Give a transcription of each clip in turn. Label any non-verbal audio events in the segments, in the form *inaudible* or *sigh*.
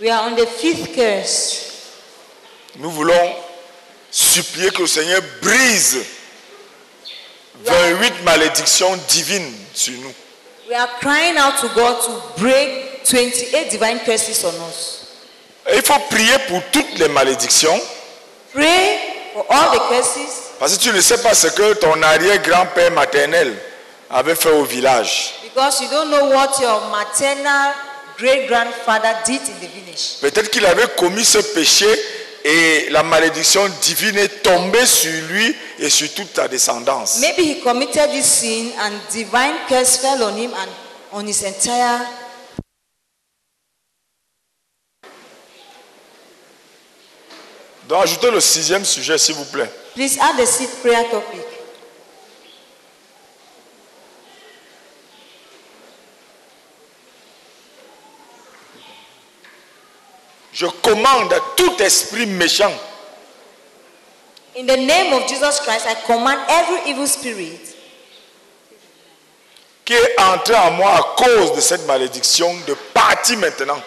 We are on the fifth curse. Nous voulons supplier que le Seigneur brise 28 malédictions divines sur nous. We are crying out to God to break 28 divine curses on us. Et il faut prier pour toutes les malédictions Pray for all the curses parce que tu ne sais pas ce que ton arrière-grand-père maternel avait fait au village. because you don't know what your maternal great grandfather did in the village. Peut-être qu'il avait commis ce péché et la malédiction divine est tombée sur lui et sur toute sa descendance. Maybe he committed this sin and divine curse fell on him and on his entire. Donc ajoutez le sixième sujet, s'il vous plaît. Please add the sixth prayer topic. Je commande à tout esprit méchant In the name of Jesus Christ, I command every evil spirit qui est entré en moi à cause de cette malédiction de partir maintenant.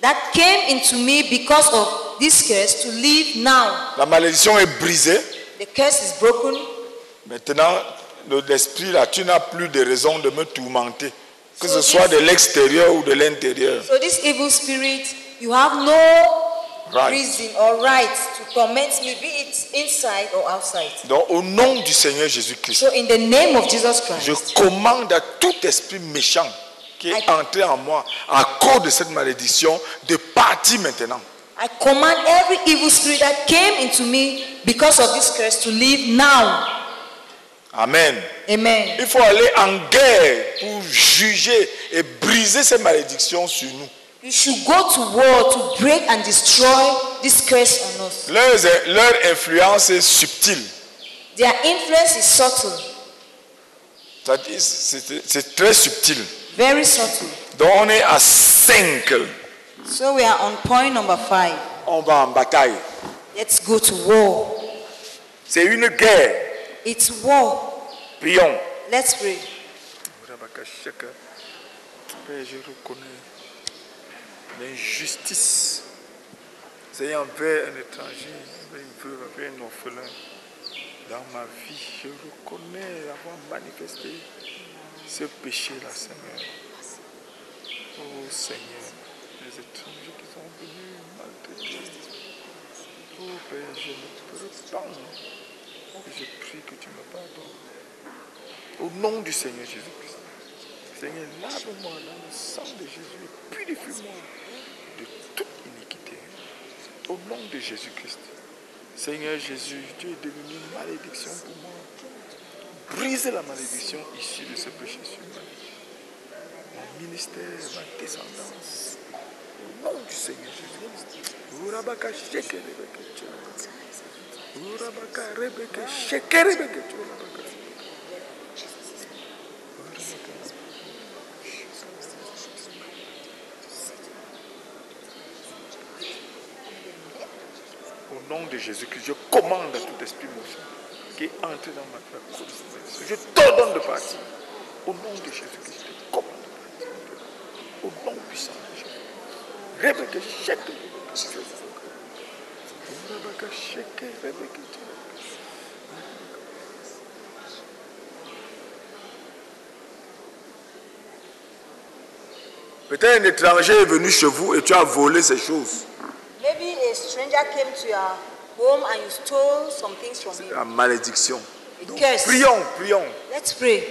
that came into me because of this curse to leave now. La malédiction est brisée. The curse is broken. Maintenant, le- l'esprit là, tu n'as plus de raison de me tourmenter. Que So ce soit de l'extérieur ou de l'intérieur. So this evil spirit, you have no Right. reason or right to torment me, be it inside or outside. Donc au nom du Seigneur Jésus-Christ, So in the name of Jesus je Christ, commande à tout esprit méchant qui est I- entré en moi à cause de cette malédiction de partir maintenant. I command every evil spirit that came into me because of this curse to leave now. Amen. Amen. Il faut aller en guerre pour juger et briser ces malédictions sur nous. You should go to war to break and destroy this curse on us. Leur, leur influence est subtile. Their influence is subtle, C'est-à-dire, C'est c'est très subtil. very subtle. Donc on est à 5. So we are on point number five. On va en bataille. Let's go to war. C'est une guerre. It's war. Prions. Let's pray. Je reconnais l'injustice. C'est envers un étranger, veuve, envers un orphelin. Dans ma vie, je reconnais avoir manifesté ce péché-là, Seigneur. Oh Seigneur, les étrangers qui sont venus maltraiter. Oh Père, je me repens. Je prie que tu me pardonnes. Au nom du Seigneur Jésus-Christ. Seigneur, lave-moi dans le sang de Jésus purifie-moi toute iniquité. Au nom de Jésus-Christ. Seigneur Jésus, tu es devenu une malédiction pour moi. Brise la malédiction issue de ce péché sur. Mon ministère, ma descendance. Au nom du Seigneur Jésus-Christ. De Jésus-Christ, je commande à tout esprit méchant qui est entré dans ma vie. Je t'ordonne de partir. Au nom de Jésus-Christ, je te commande de partir. Au nom puissant de Jésus. Sheke rebeke tchelabaka. Peut-être un étranger est venu chez vous et tu as volé ces choses. Maybe a stranger came to your home and you stole some things from him. La malédiction. Curse. Prions, prions. Let's pray.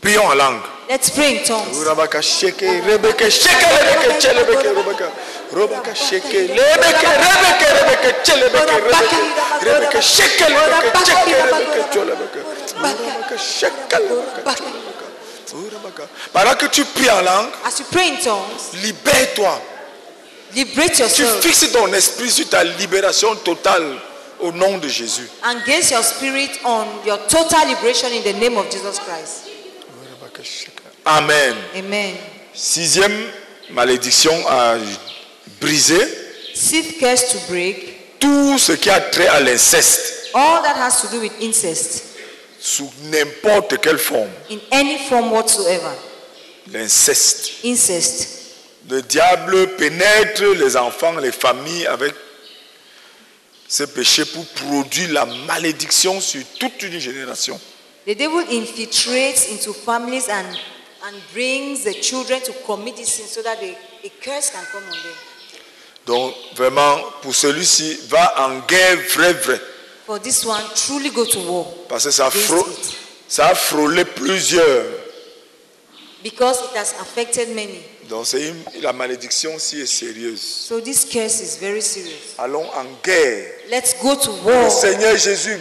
Prions en langue. Let's pray in tongues. Robaka sheke, lebeke, rebeke, rebeke, chelebeke, rebeke. Rebeke, sheke, lebeke, sheke, rebeke, chelebeke. Urabaka sheke, lebeke. Pendant que tu pries en langue, As you pray in tongues, libère-toi. liberate Tu fixes ton esprit sur ta libération totale au nom de Jésus. and gaze your spirit on your total liberation in the name of Jesus Christ. Sheke. Amen. Amen. Sixième malédiction à briser, Sixth curse to break tout ce qui a trait à l'inceste, All that has to do with incest, sous n'importe quelle forme, in any form whatsoever, l'inceste. incest. Le diable pénètre les enfants, les familles avec ce péché pour produire la malédiction sur toute une génération. The devil infiltrates into families and, and brings the children to commit this sin so that the, a curse can come on them. Donc vraiment, pour celui-ci, va en guerre vrai, vrai. For this one, truly go to war Parce que ça a, frô- ça a frôlé plusieurs. because it has affected many. Donc une- la malédiction si est sérieuse. So this curse is very serious. Allons en guerre. Let's go to Le war Seigneur Jésus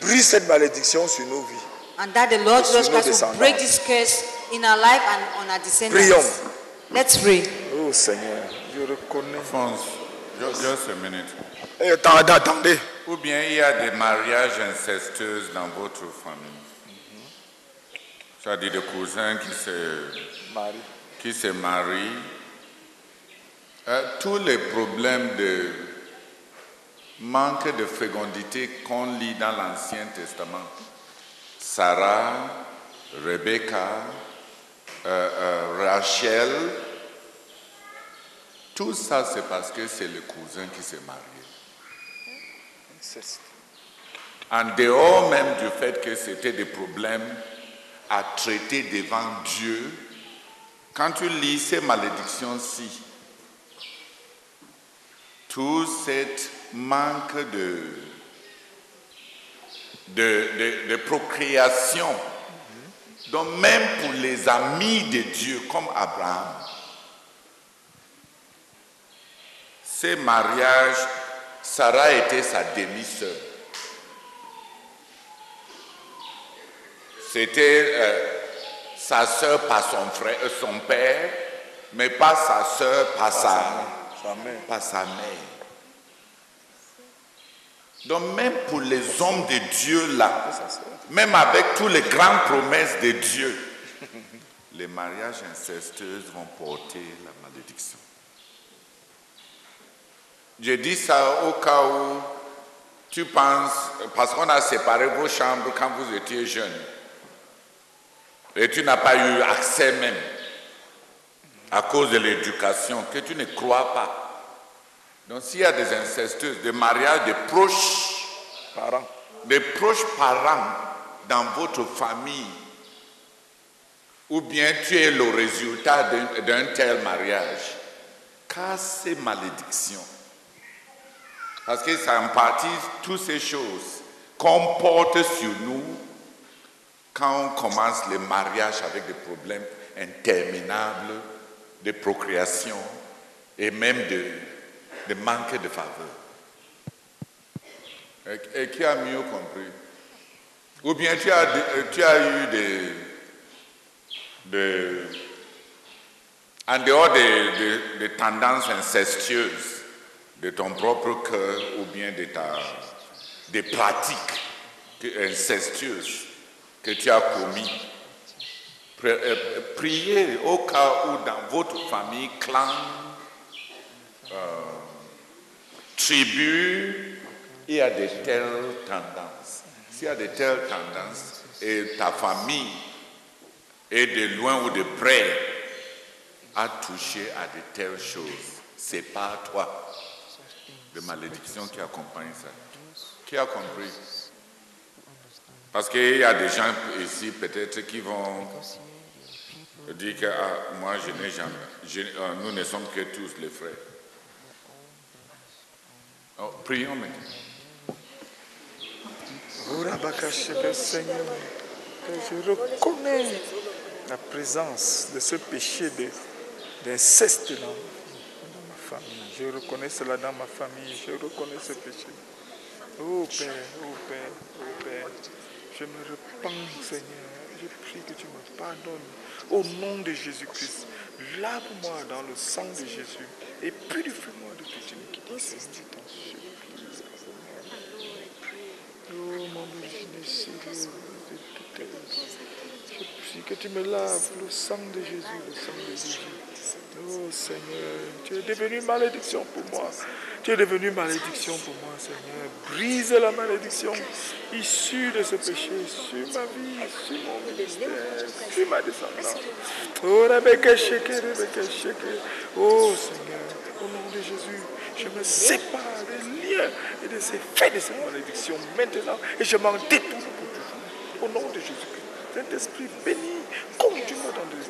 brise cette malédiction sur nos vies. and that the Lord Jesus Christ will break this curse in our life and on our descendants. Prions. Let's pray. Oh Seigneur, je reconnais. Just a minute. Eh, attendez, attendez. Ou bien il y a des mariages incestueux dans votre famille. C'est-à-dire des cousins qui se, Marie. qui se marient. Euh, tous les problèmes de manque de fécondité qu'on lit dans l'Ancien Testament. Sarah, Rebecca, euh, euh, Rachel, tout ça c'est parce que c'est le cousin qui s'est marié. En dehors même du fait que c'était des problèmes à traiter devant Dieu, quand tu lis ces malédictions-ci, tout cet manque de, de, de- de procréation, donc même pour les amis de Dieu comme Abraham, ces mariages, Sarah était sa demi-sœur. C'était euh, sa sœur par son frère, euh, son père, mais pas sa sœur par sa, Sa mère. par sa mère. Donc même pour les hommes de Dieu là, même avec toutes les grandes promesses de Dieu, *laughs* les mariages incestueux vont porter la malédiction. Je dis ça au cas où tu penses, parce qu'on a séparé vos chambres quand vous étiez jeune, et tu n'as pas eu accès même à cause de l'éducation, que tu ne crois pas. Donc s'il y a des incestueuses, des mariages de proches, Parents. des proches parents dans votre famille, ou bien tu es le résultat d'un- tel mariage, cassez malédiction. Parce que ça en partie, toutes ces choses qu'on porte sur nous quand on commence les mariages avec des problèmes interminables de procréation et même de, manque de faveur. Et, qui a mieux compris? Ou bien tu as, eu des, en dehors des, des- des tendances incestueuses de ton propre cœur ou bien de ta, des pratiques que- incestueuses que tu as commis. Pri- euh, Priez au cas où dans votre famille, clan, euh, tribu, il y a de telles tendances. S'il y a de telles tendances et ta famille est de loin ou de près a touché à de telles choses, c'est pas toi de malédiction qui accompagne ça. Qui a compris? Parce qu'il y a des gens ici peut-être qui vont dire que ah, moi je n'ai jamais, euh, nous ne sommes que tous les frères. Oh, prions maintenant. Seigneur, que je reconnais la présence de ce péché d'inceste dans. Je reconnais cela dans ma famille. Je reconnais ce péché. Oh Père, oh Père, oh Père, je me repens, Seigneur. Je prie que tu me pardonnes. Au nom de Jésus-Christ, lave-moi dans le sang de Jésus et purifie-moi de toute iniquité. Seigneur, t'en supplie. Oh mon œuvre. Je prie que tu me laves le sang de Jésus, le sang de Jésus. Oh Seigneur, tu es devenu malédiction pour moi. Tu es devenu malédiction pour moi, Seigneur. Brise la malédiction issue de ce péché sur ma vie, sur mon ministère, sur ma descendance. Oh. Oh Seigneur, au nom de Jésus, je me sépare des liens et des effets de cette malédiction maintenant et je m'en détourne pour toujours. Au nom de Jésus-Christ. Saint-Esprit béni, conduis-moi dans des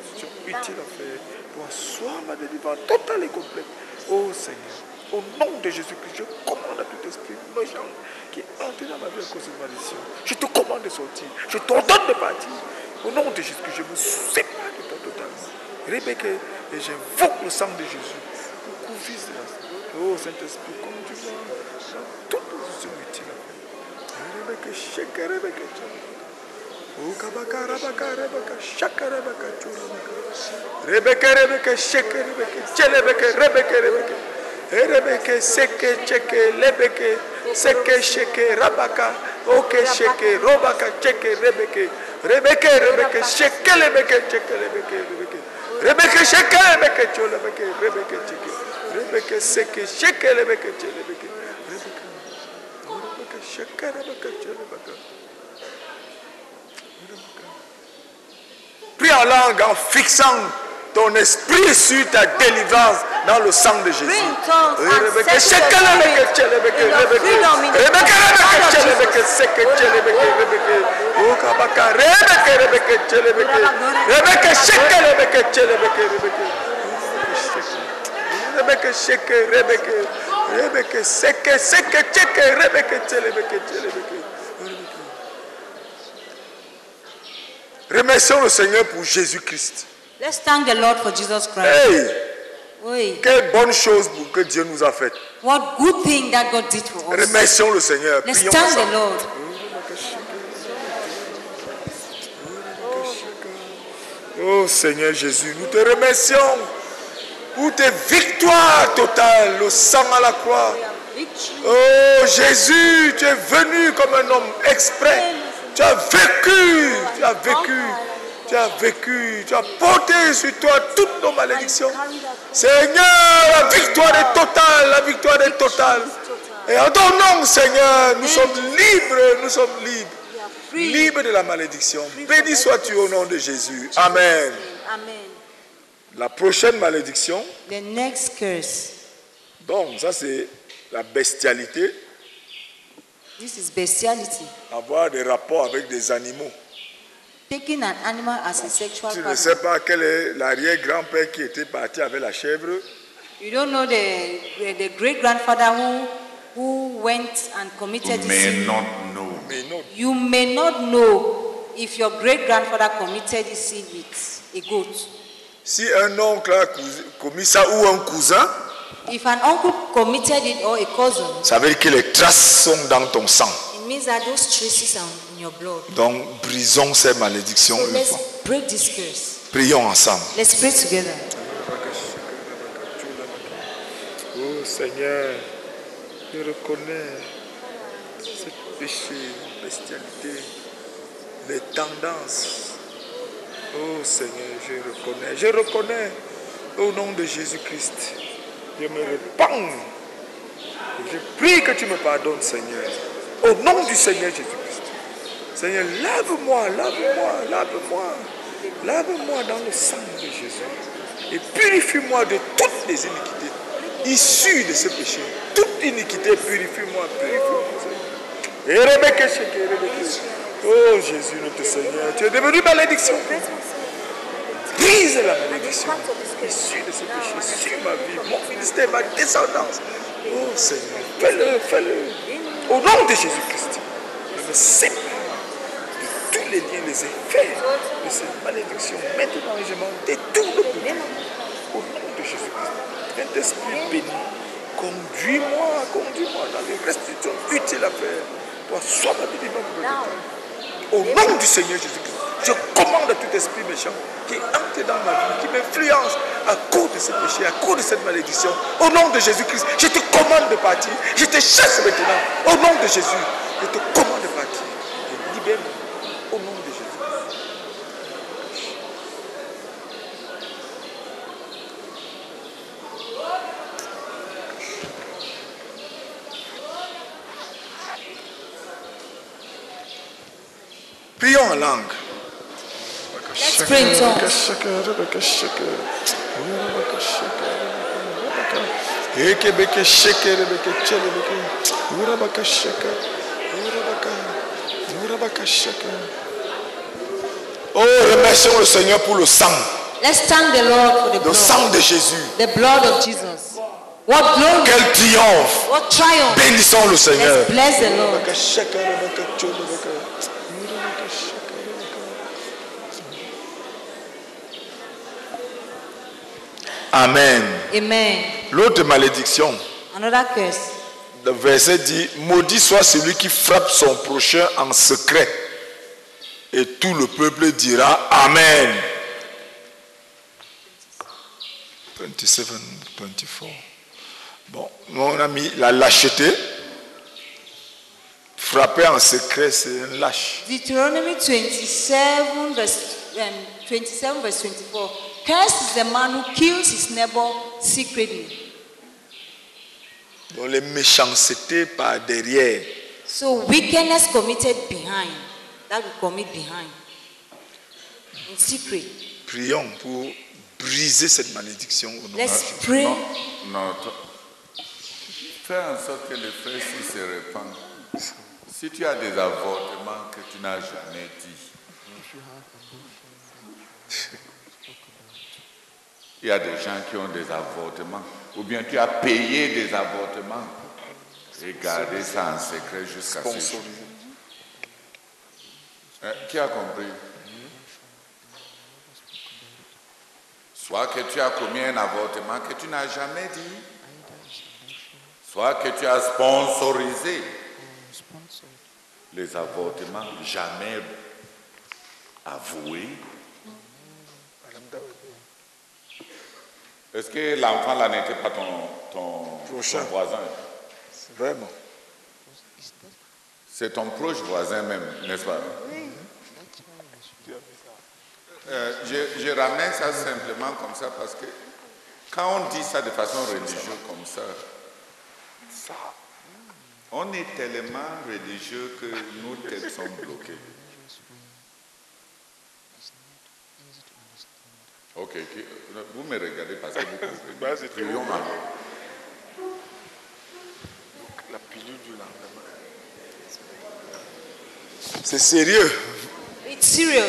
utiles à faire. Toi, sois ma délivrance totale et complète. Oh Seigneur, au nom de Jésus-Christ, je commande à tout esprit méchant qui est entré dans ma vie à cause de ma malédiction. Je te commande de sortir. Je t'ordonne de partir. Au nom de Jésus-Christ, je me sépare de toi totalement. Rebecca, et j'invoque le sang de Jésus pour. Oh Saint-Esprit, conduis-moi dans toutes les utiles à faire. Rebecca, Rebecca, Rebecca, Rebecca, shake, Rebecca, Rebecca, Rebecca, Rebecca. Rebecca, seke, cheke, lebeke, seke, sheke, rabaka, oke, sheke, robaka, cheke, rebeke, rebeke, rebeke, sheke, lebeke, cheke, lebeke, rebeke, rebeke, sheke, lebeke, cho, rebeke, cheke, rebeke, seke, sheke, lebeke, che, rebeke, rebeke, sheke, rebeke, che, Prie en langue en fixant ton esprit sur ta délivrance dans le sang de Jésus. Remercions le Seigneur pour Jésus-Christ. Let's thank the Lord for Jesus Christ. Hey, Oui. quelle bonne chose que Dieu nous a fait. What good thing that God did for us. Remercions le Seigneur. Let's Prions thank the. Lord. Oh Seigneur Jésus, nous te remercions pour tes victoires totales, le sang à la croix. Oh Jésus, tu es venu comme un homme exprès. Tu as vécu, tu as vécu, tu as vécu, tu as porté sur toi toutes nos malédictions. Seigneur, la victoire est totale, la victoire est totale. Et en ton nom, Seigneur, nous sommes libres, nous sommes libres. We are free. Libre de la malédiction. Béni sois-tu au nom de Jésus. Amen. Amen. La prochaine malédiction, The next curse. donc ça c'est la bestialité, This is bestiality. avoir des rapports avec des animaux. Taking an animal as a sexual Tu ne partner. sais pas quel est l'arrière-grand-père qui était parti avec la chèvre. You don't know the, the great grandfather who, who went and committed You this may sin. not know. Mais non, You may not know if your great grandfather committed this sin with a goat. si un oncle a commis ça ou un cousin, If an uncle committed it or a cousin, ça veut dire que les traces sont dans ton sang. it means that those traces are in your blood. Donc brisons ces malédictions So let's break this curse. Prions ensemble. Let's pray together. Oh Seigneur, je reconnais ce péché, bestialité, les tendances. Oh Seigneur, je reconnais, je reconnais au nom de Jésus-Christ. Je me répands. Je prie que tu me pardonnes, Seigneur. Au nom du Seigneur Jésus-Christ. Seigneur, lave-moi, lave-moi, lave-moi. Lave-moi dans le sang de Jésus. Et purifie-moi de toutes les iniquités issues de ce péché. Toute iniquité, purifie-moi, purifie-moi, Seigneur. Et. Oh Jésus, notre Seigneur, tu es devenu malédiction. Brise la malédiction issue de ce péché sur ma vie, mon ministère, ma descendance. Oh Seigneur, fais-le, fais-le. Au nom de Jésus-Christ, je me sépare de tous les liens, les effets de cette malédiction. Maintenant, je m'en détourne. Au nom de Jésus-Christ, Saint-Esprit béni, conduis-moi, conduis-moi dans les restitutions utiles à faire. Toi, sois ma délivrance. Au nom du Seigneur Jésus-Christ, je commande à tout esprit méchant qui entre dans ma vie, qui m'influence à cause de ce péché, à cause de cette malédiction. Au nom de Jésus-Christ, je te commande de partir. Je te chasse maintenant. Au nom de Jésus, je te commande de partir. Et libère-moi. Au nom de Jésus. Prions en langue. Let's pray in tongues. Oh, remercions le Seigneur pour le sang. Let's thank the Lord for the Le sang de Jésus. The blood of Jesus. What glory. Quel triomphe. What triumph. Bénissons le Seigneur. Let's bless the Lord. Urabaka shaka rebeke chelebeke. Urabaka shaka rebeke. Amen. Amen. L'autre malédiction, Another curse. le verset dit, maudit soit celui qui frappe son prochain en secret. Et tout le peuple dira Amen. 27, 24. Bon, mon ami, la lâcheté, frapper en secret, c'est un lâche. Deuteronomy 27 verse, um, 27 verse 24. Cursed is the man who kills his neighbor secretly. Donc les méchancetés par derrière. So wickedness committed behind, that we commit behind, in secret. Prions pour briser cette malédiction au nom de Let's Jésus. pray. Non, non, fais en sorte que le frère s'il se répand. Si tu as des avortements que tu n'as jamais dit, *laughs* il y a des gens qui ont des avortements, ou bien tu as payé des avortements. Et gardé ça en secret jusqu'à ce jour. Hein, Qui a compris? Soit que tu as commis un avortement que tu n'as jamais dit, soit que tu as sponsorisé. Les avortements jamais avoués. Est-ce que l'enfant là n'était pas ton, ton, Prochain. ton voisin? Vraiment. C'est ton proche voisin même, n'est-ce pas? Euh, je, je ramène ça simplement comme ça parce que quand on dit ça de façon religieuse comme ça, on est tellement religieux que nos têtes sont bloquées. Ok, vous me regardez parce que vous comprenez. *laughs* Bah, c'est très. La pilule du lendemain. C'est sérieux. It's serious.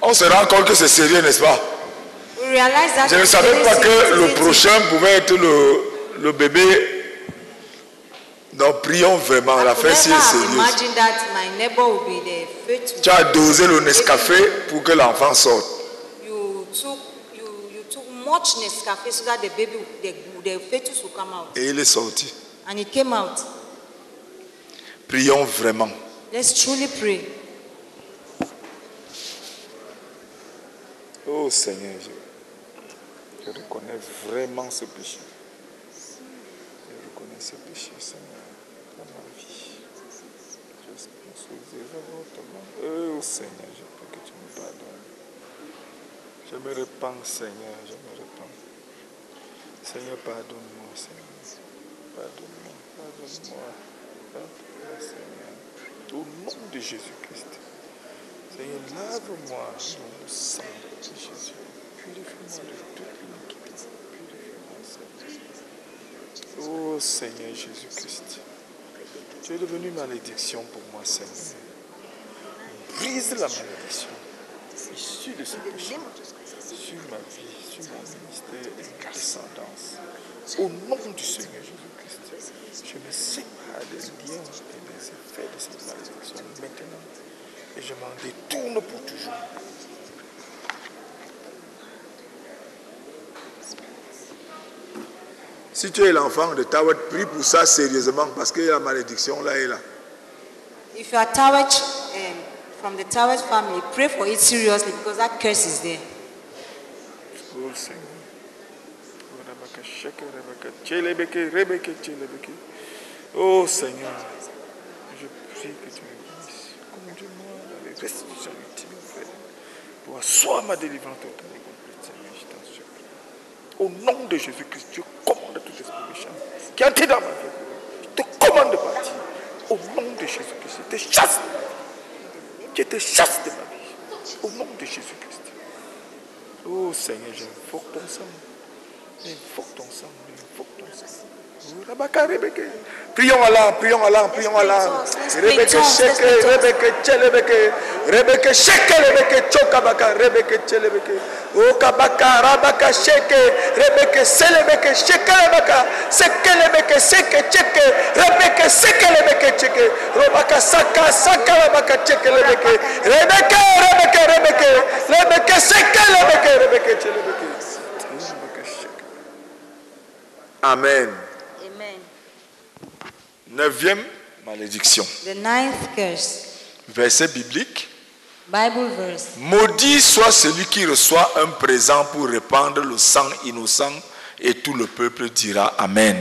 On se rend compte que c'est sérieux, n'est-ce pas? We realize that Je ne savais pas que le prochain pouvait être le, le bébé. Donc prions vraiment. La fête si est sérieuse. Tu as dosé le Nescafé pour que l'enfant sorte. You took you you took much Nescafe so that the baby the, the fetus will come out, Et il est sorti. and it came out. Prions vraiment. Let's truly pray. Oh Seigneur, je, je reconnais vraiment ce péché. Je reconnais ce péché, Seigneur, dans ma vie. Je sponsorise les avortements. Oh Seigneur, je prie que tu me pardonnes. Je me repens, Seigneur, je me repens. Seigneur, pardonne-moi, Seigneur. Pardonne-moi, pardonne-moi. Pardonne-moi, Seigneur. Au nom de Jésus-Christ. Seigneur, lave-moi dans le sang de Jésus. Purifie-moi de toute iniquité. Purifie-moi, Seigneur. Oh Seigneur Jésus-Christ. Tu es devenu malédiction pour moi, Seigneur. Brise la malédiction issue de ce péché sur ma vie, sur mon ministère et ma descendance. Au nom du Seigneur Jésus-Christ, je me sépare des liens et des effets de cette malédiction maintenant. Et je m'en détourne pour toujours. Si tu es l'enfant de Tawet, prie pour ça sérieusement parce que la malédiction là est là. If you are um, from the Tawach family, pray for it seriously because that curse is there. Oh Seigneur. Je prie que tu me bénisses. Conduis-moi dans les restitutions ultimes, Frère. Pour asseoir ma délivrance complète, Seigneur, je t'en supplie. Au nom de Jésus-Christ, je commande tout esprit méchant qui a entré dans ma vie. Je te commande de partir. Au nom de Jésus-Christ, je te chasse. Je te chasse de ma vie. Au nom de Jésus-Christ. Oh Seigneur, j'invoque ton sang. J'invoque ton sang. J'invoque ton sang. Rabaka, Rebeke. Prions Allah, prions Allah, prions Allah. Rebeke, sheke, Rebeke, chelebeke. Rebeke, sheke, Rebeke, chokabaka, Rebeke, chelebeke. Oh kabaka, Rabaka, sheke, Rebeke, selebeke, shekelebaka, sekelebeke, seke, cheke, Rebeke, sekelebeke, cheke, Rebeke, Rebeke, Rebeke, sekelebeke, Rebeke. Amen. Amen. Neuvième malédiction. The ninth curse, Verset biblique. Bible verse. Maudit soit celui qui reçoit un présent pour répandre le sang innocent et tout le peuple dira Amen.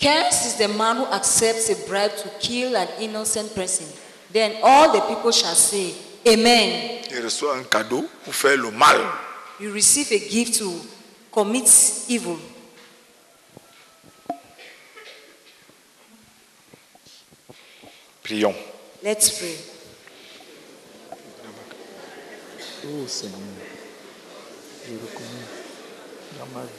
Cursed is the man who accepts a bribe to kill an innocent person. Then all the people shall say, Amen. Il reçoit un cadeau pour faire le mal. You receive a gift to commit evil. Prions. Let's pray. Oh Seigneur, je reconnais dans ma vie.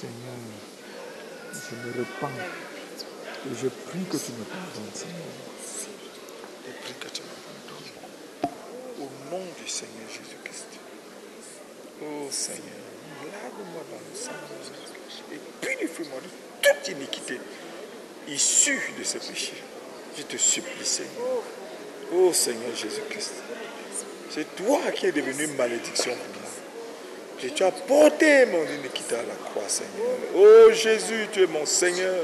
Seigneur, je me repens et je prie que tu me pardonnes. Je prie que tu me pardonnes. Au nom du Seigneur Jésus-Christ. Oh Seigneur, lave-moi dans le sang de Jésus-Christ et purifie-moi de toute iniquité issue de ce péché. Je te supplie, Seigneur. Oh Seigneur Jésus-Christ. C'est toi qui es devenu malédiction pour moi. Tu as porté mon iniquité à la croix, Seigneur. Oh Jésus, tu es mon Seigneur.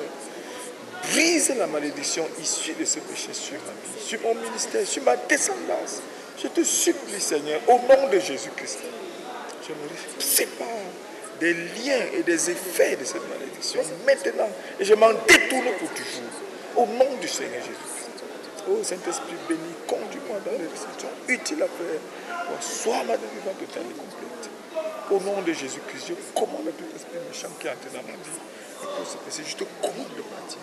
Brise la malédiction issue de ce péché sur ma vie, sur mon ministère, sur ma descendance. Je te supplie, Seigneur, au nom de Jésus-Christ. Je me sépare des liens et des effets de cette malédiction maintenant. Et je m'en détourne pour toujours. Au nom du Seigneur Jésus-Christ. Oh Saint-Esprit béni, conduis-moi dans les décisions utiles à faire. Sois ma délivrance totale et complète. Au nom de Jésus-Christ, je commande tout esprit méchant qui est entré dans ma vie. Et pour ce péché, je te commande de partir.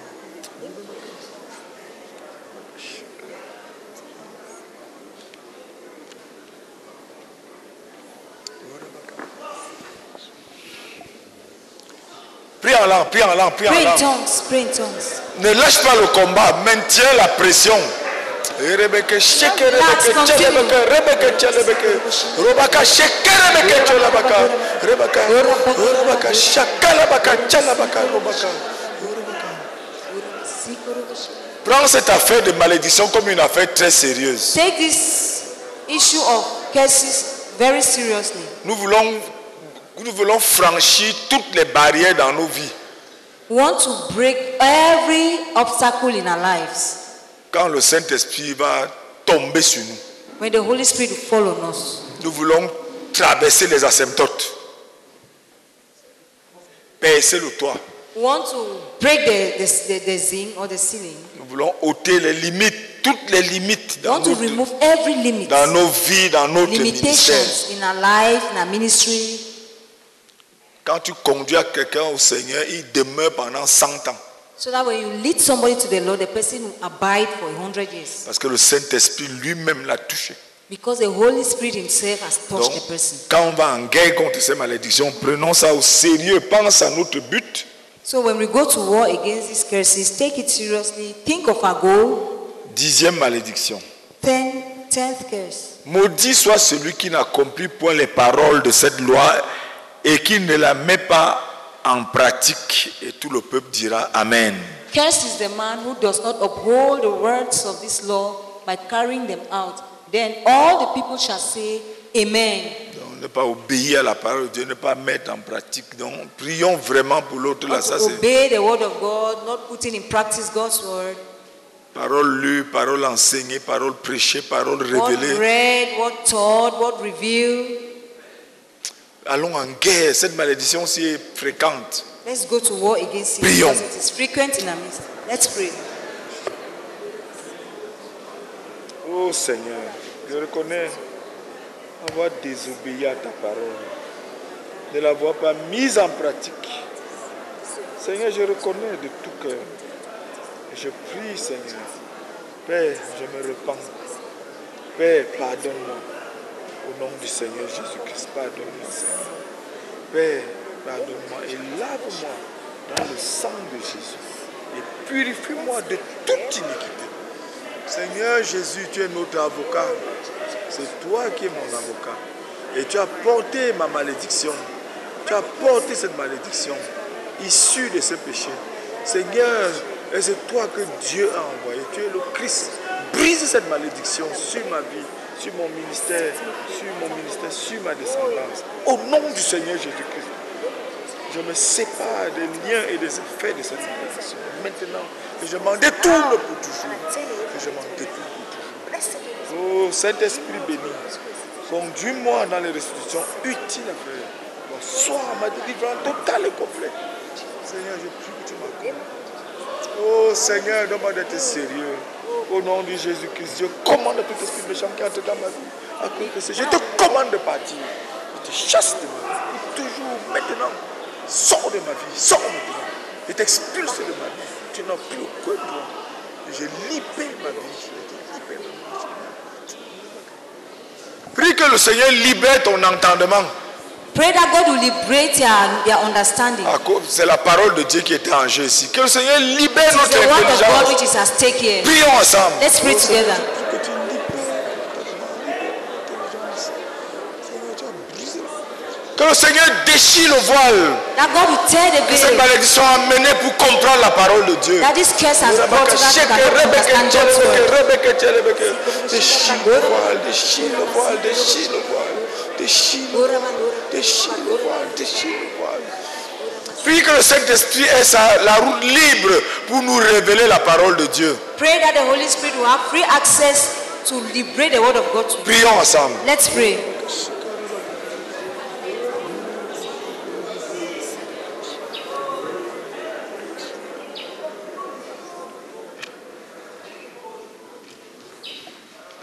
Prie en langue, prie en langue, prie en langue. Ne lâche pas le combat, maintiens la pression. Rebeke rebeke rebeke robaka rebeke robaka robaka Prends cette affaire de malédiction comme une affaire très sérieuse. Take this issue of curses very seriously. Nous voulons, nous voulons franchir toutes les barrières dans nos vies. We want to break every obstacle in our lives. Quand le Saint-Esprit va tomber sur nous, When the Holy Spirit will fall on us, nous voulons traverser les asymptotes, percer le toit. we want to break the, the, the, the zinc or the ceiling. Nous voulons ôter les limites, toutes les limites We dans, want to notre- remove every limit, dans nos vies, dans notre ministère. limitations in our life, in our ministry. Quand tu conduis quelqu'un au Seigneur, il demeure pendant 100 ans. So that when you lead somebody to the Lord, the person will abide for a hundred years. Parce que le Saint-Esprit lui-même l'a touché. Because the Holy Spirit Himself has touched Donc, the person. quand on va en guerre contre ces malédictions, prenons ça au sérieux. Pense à notre but. So when we go to war against these curses, take it seriously. Think of our goal. Dixième malédiction. Ten, tenth curse. Maudit soit celui qui n'accomplit point les paroles de cette loi et qui ne la met pas en pratique. Et tout le peuple dira Amen. Cursed is the man who does not uphold the words of this law by carrying them out. Then all the people shall say, Amen. Donc, ne pas obéir à la parole de Dieu, ne pas mettre en pratique. Donc, prions vraiment pour l'autre là. Ça, obey the word of God, not putting in practice God's word. parole lue, parole enseignée, parole prêchée, parole What révélée. read, what taught, what revealed. Allons en guerre. Cette malédiction aussi est fréquente. Let's go to war against it Prions. because it is frequent in our midst. Let's pray. Oh Seigneur, je reconnais avoir désobéi à ta parole. ne l'avoir pas mise en pratique. Seigneur, je reconnais de tout cœur. Je prie, Seigneur. Père, je me repens. Père, pardonne-moi. Au nom du Seigneur Jésus-Christ, pardonne-moi, Seigneur. Père, pardonne-moi et lave-moi dans le sang de Jésus. Et purifie-moi de toute iniquité. Seigneur Jésus, tu es notre avocat. C'est toi qui es mon avocat. Et tu as porté ma malédiction. Tu as porté cette malédiction issue de ce péché. Seigneur, et c'est toi que Dieu a envoyé. Tu es le Christ. Brise cette malédiction sur ma vie, sur mon ministère, sur mon ministère, sur ma descendance. Au nom du Seigneur Jésus-Christ. Je me sépare des liens et des effets de cette malédiction. Maintenant, que je m'en détourne pour toujours. Que je m'en détourne pour toujours. Oh Saint-Esprit béni, conduis-moi dans les restitutions utiles à faire. Sois ma délivrance totale et complète. Seigneur, je prie que tu m'accordes. Oh Seigneur, donne-moi d'être sérieux. Au nom de Jésus-Christ, je commande tout esprit méchant qui entre dans ma vie. à cause de. Je te commande de partir. Je te chasse de ma vie. Toujours, maintenant. Sors de ma vie. Sors maintenant. Je t'expulse de ma vie. Tu n'as plus aucun droit. Je libère ma vie. Je libère ma vie. Prie que le Seigneur libère ton entendement. Pray that God will liberate your, your understanding. Cause- C'est la parole de Dieu qui était en jeu ici. Que le Seigneur libère notre the word of God intelligence. Prions ensemble. Let's pray together. Que le Seigneur déchire le voile That God will tear the que cette veil. malédiction a mené pour comprendre la parole de Dieu. That this curse has brought to that you cannot understand God's word. Déchire le voile, déchire le voile, déchire le voile, déchire le voile, déchire le voile, déchire le voile. Puis que le Saint-Esprit ait sa- la route libre pour nous révéler la parole de Dieu. Pray that the Holy Spirit will have free access to liberate the word of God. Prions ensemble. Let's pray.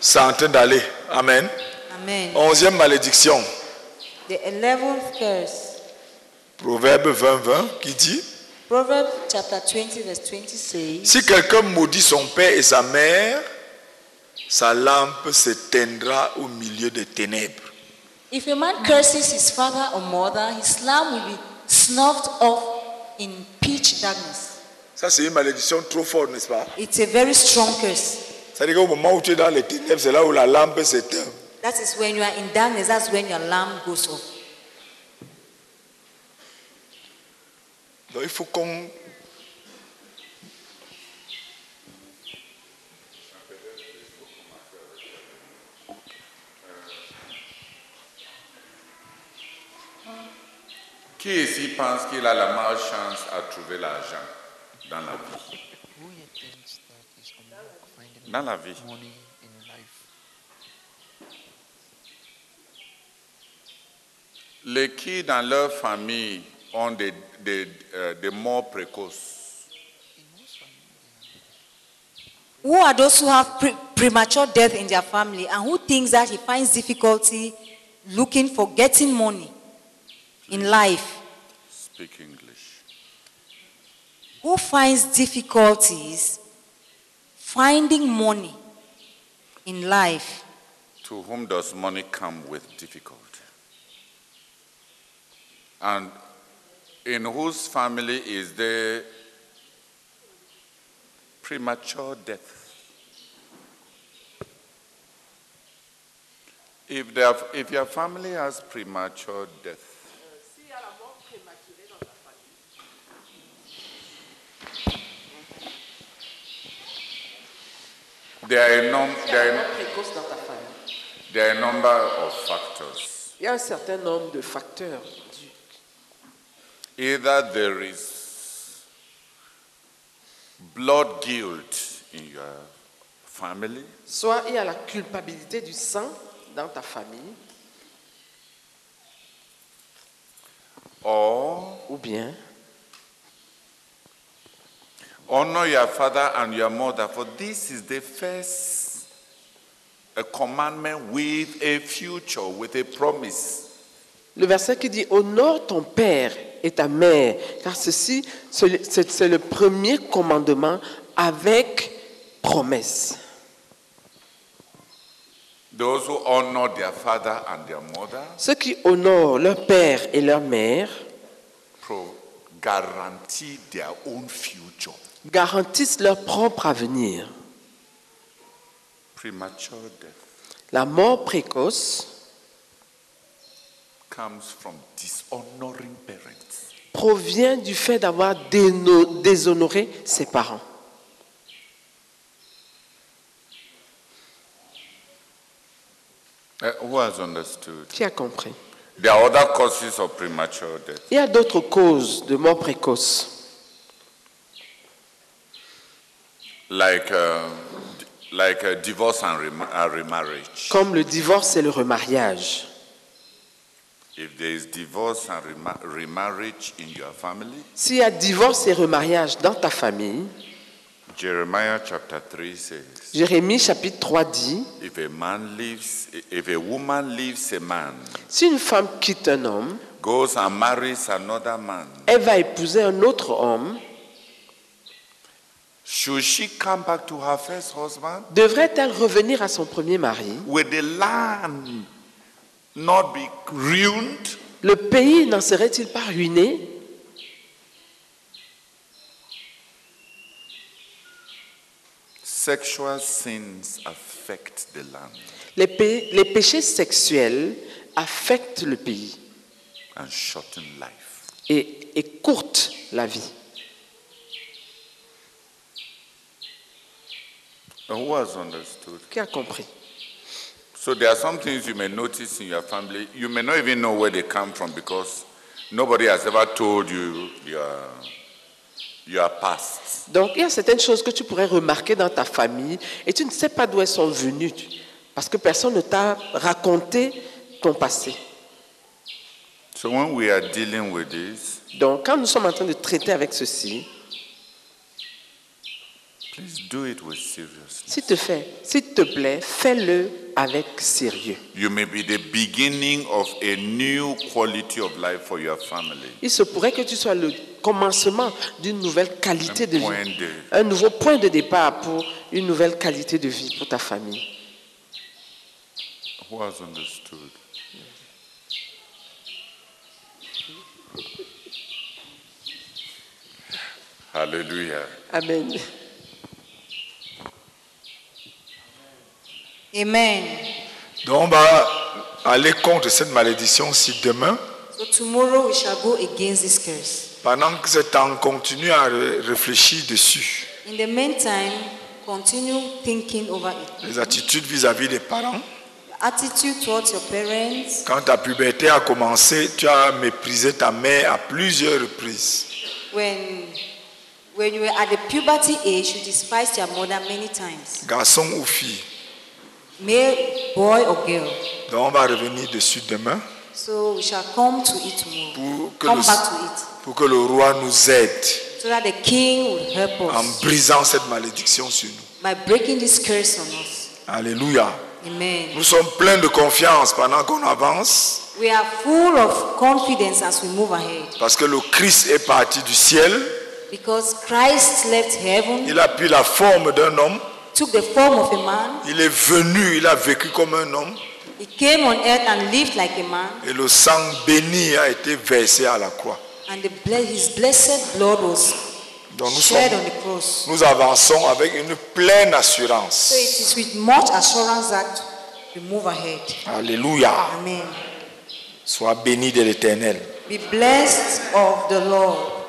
C'est en train d'aller. Amen. Amen. Onzième malédiction. The 11th curse. Proverbe 20, 20 qui dit Proverbs chapter 20, verse 20 says, Si quelqu'un maudit son père et sa mère, sa lampe s'éteindra au milieu des ténèbres. If a man curses his father or mother, his lamp will be snuffed off in pitch darkness. Ça, c'est une malédiction trop forte, n'est-ce pas? It's a very strong curse. C'est-à-dire qu'au moment où tu es dans les ténèbres, c'est là où la lampe s'éteint. That is when you are in darkness, that's when your lamp goes off. Donc il faut qu'on... Qui ici pense qu'il a la meilleure chance à trouver l'argent dans la vie? Dans la vie. Les qui dans leur famille ont des, des, euh, des morts précoces Who are those who have pre- premature death in their family and who thinks that he finds difficulty looking for getting money in life? Speak English. Who finds difficulties finding money in life? To whom does money come with difficulty? And in whose family is there premature death? If, if your family has premature death, there are, num- there, are, there are a number of factors. Il y a un certain nombre de facteurs. Either there is blood guilt in your family, Soit il y a la culpabilité du sang dans ta famille, or ou bien honor your father and your mother, for this is the first a commandment with a future, with a promise. Le verset qui dit Honore ton père et ta mère, car ceci, c'est le- premier commandement avec promesse. Those who honor their father and their mother Ceux qui honorent leur père et leur mère pro- guarantee their own future. garantissent leur propre avenir. Premature death La mort précoce comes from dishonoring parents. provient du fait d'avoir déshonoré ses parents. Uh, who has understood? Qui a compris? There are other causes of premature death. Il y a d'autres causes de mort précoce, like uh, like uh, divorce and, rem- and remarriage. comme le divorce et le remariage. If there is divorce and rema- remarriage in your family, S'il y a divorce et remariage dans ta famille, Jeremiah chapter 3 says, Jérémie chapitre 3 dit, if a man leaves, if a woman leaves a man, si une femme quitte un homme, goes and marries another man, elle va épouser un autre homme, should she come back to her first husband? devrait-elle revenir à son premier mari? Will the land not be ruined? Le pays n'en serait-il pas ruiné? Sexual sins affect the land les, pé- les péchés sexuels affectent le pays and shorten life. et écourtent la vie. Who has understood? Qui a compris? So there are some things you may notice in your family. You may not even know where they come from because nobody has ever told you your, your past. Donc, il y a certaines choses que tu pourrais remarquer dans ta famille et tu ne sais pas d'où elles sont venues parce que personne ne t'a raconté ton passé. So when we are dealing with this, Donc, quand nous sommes en train de traiter avec ceci, do it with seriousness. s'il te, fait, s'il te plaît, fais-le avec sérieux. You may be the beginning of a new quality of life for your family. Il se pourrait que tu sois le commencement d'une nouvelle qualité de Un point vie, de- un nouveau point de départ pour une nouvelle qualité de vie pour ta famille. Who has understood? *laughs* Hallelujah. Amen. Amen. Donc on va aller contre cette malédiction si demain, So tomorrow we shall go against this curse. pendant que ce temps, continue à ré- réfléchir dessus. In the meantime, continue thinking over it. Les attitudes vis-à-vis des parents. Attitude towards your parents. Quand ta puberté a commencé, tu as méprisé ta mère à plusieurs reprises. When, when you were at the puberty age, you despised your mother many times. Garçon ou fille. Male, boy, or girl. Donc on va revenir dessus demain So we shall come to it tomorrow. pour que, Come le, back to it. pour que le roi nous aide So that the king will help en us brisant cette malédiction sur nous. by breaking this curse on us. Alléluia. Amen. Nous sommes pleins de confiance pendant qu'on avance We are full of confidence as we move ahead parce que le Christ est parti du ciel. because Christ left heaven, Il a pris la forme d'un homme. Took the form of a man, Il est venu, il a vécu comme un homme. he came on earth and lived like a man, Et le sang béni a été versé à la croix. and the his blessed blood was Donc nous, shed sommes- on the cross. nous avançons avec une pleine assurance. So it is with much assurance that we move ahead. Alléluia. Amen. Sois béni de l'éternel. Be blessed of the Lord.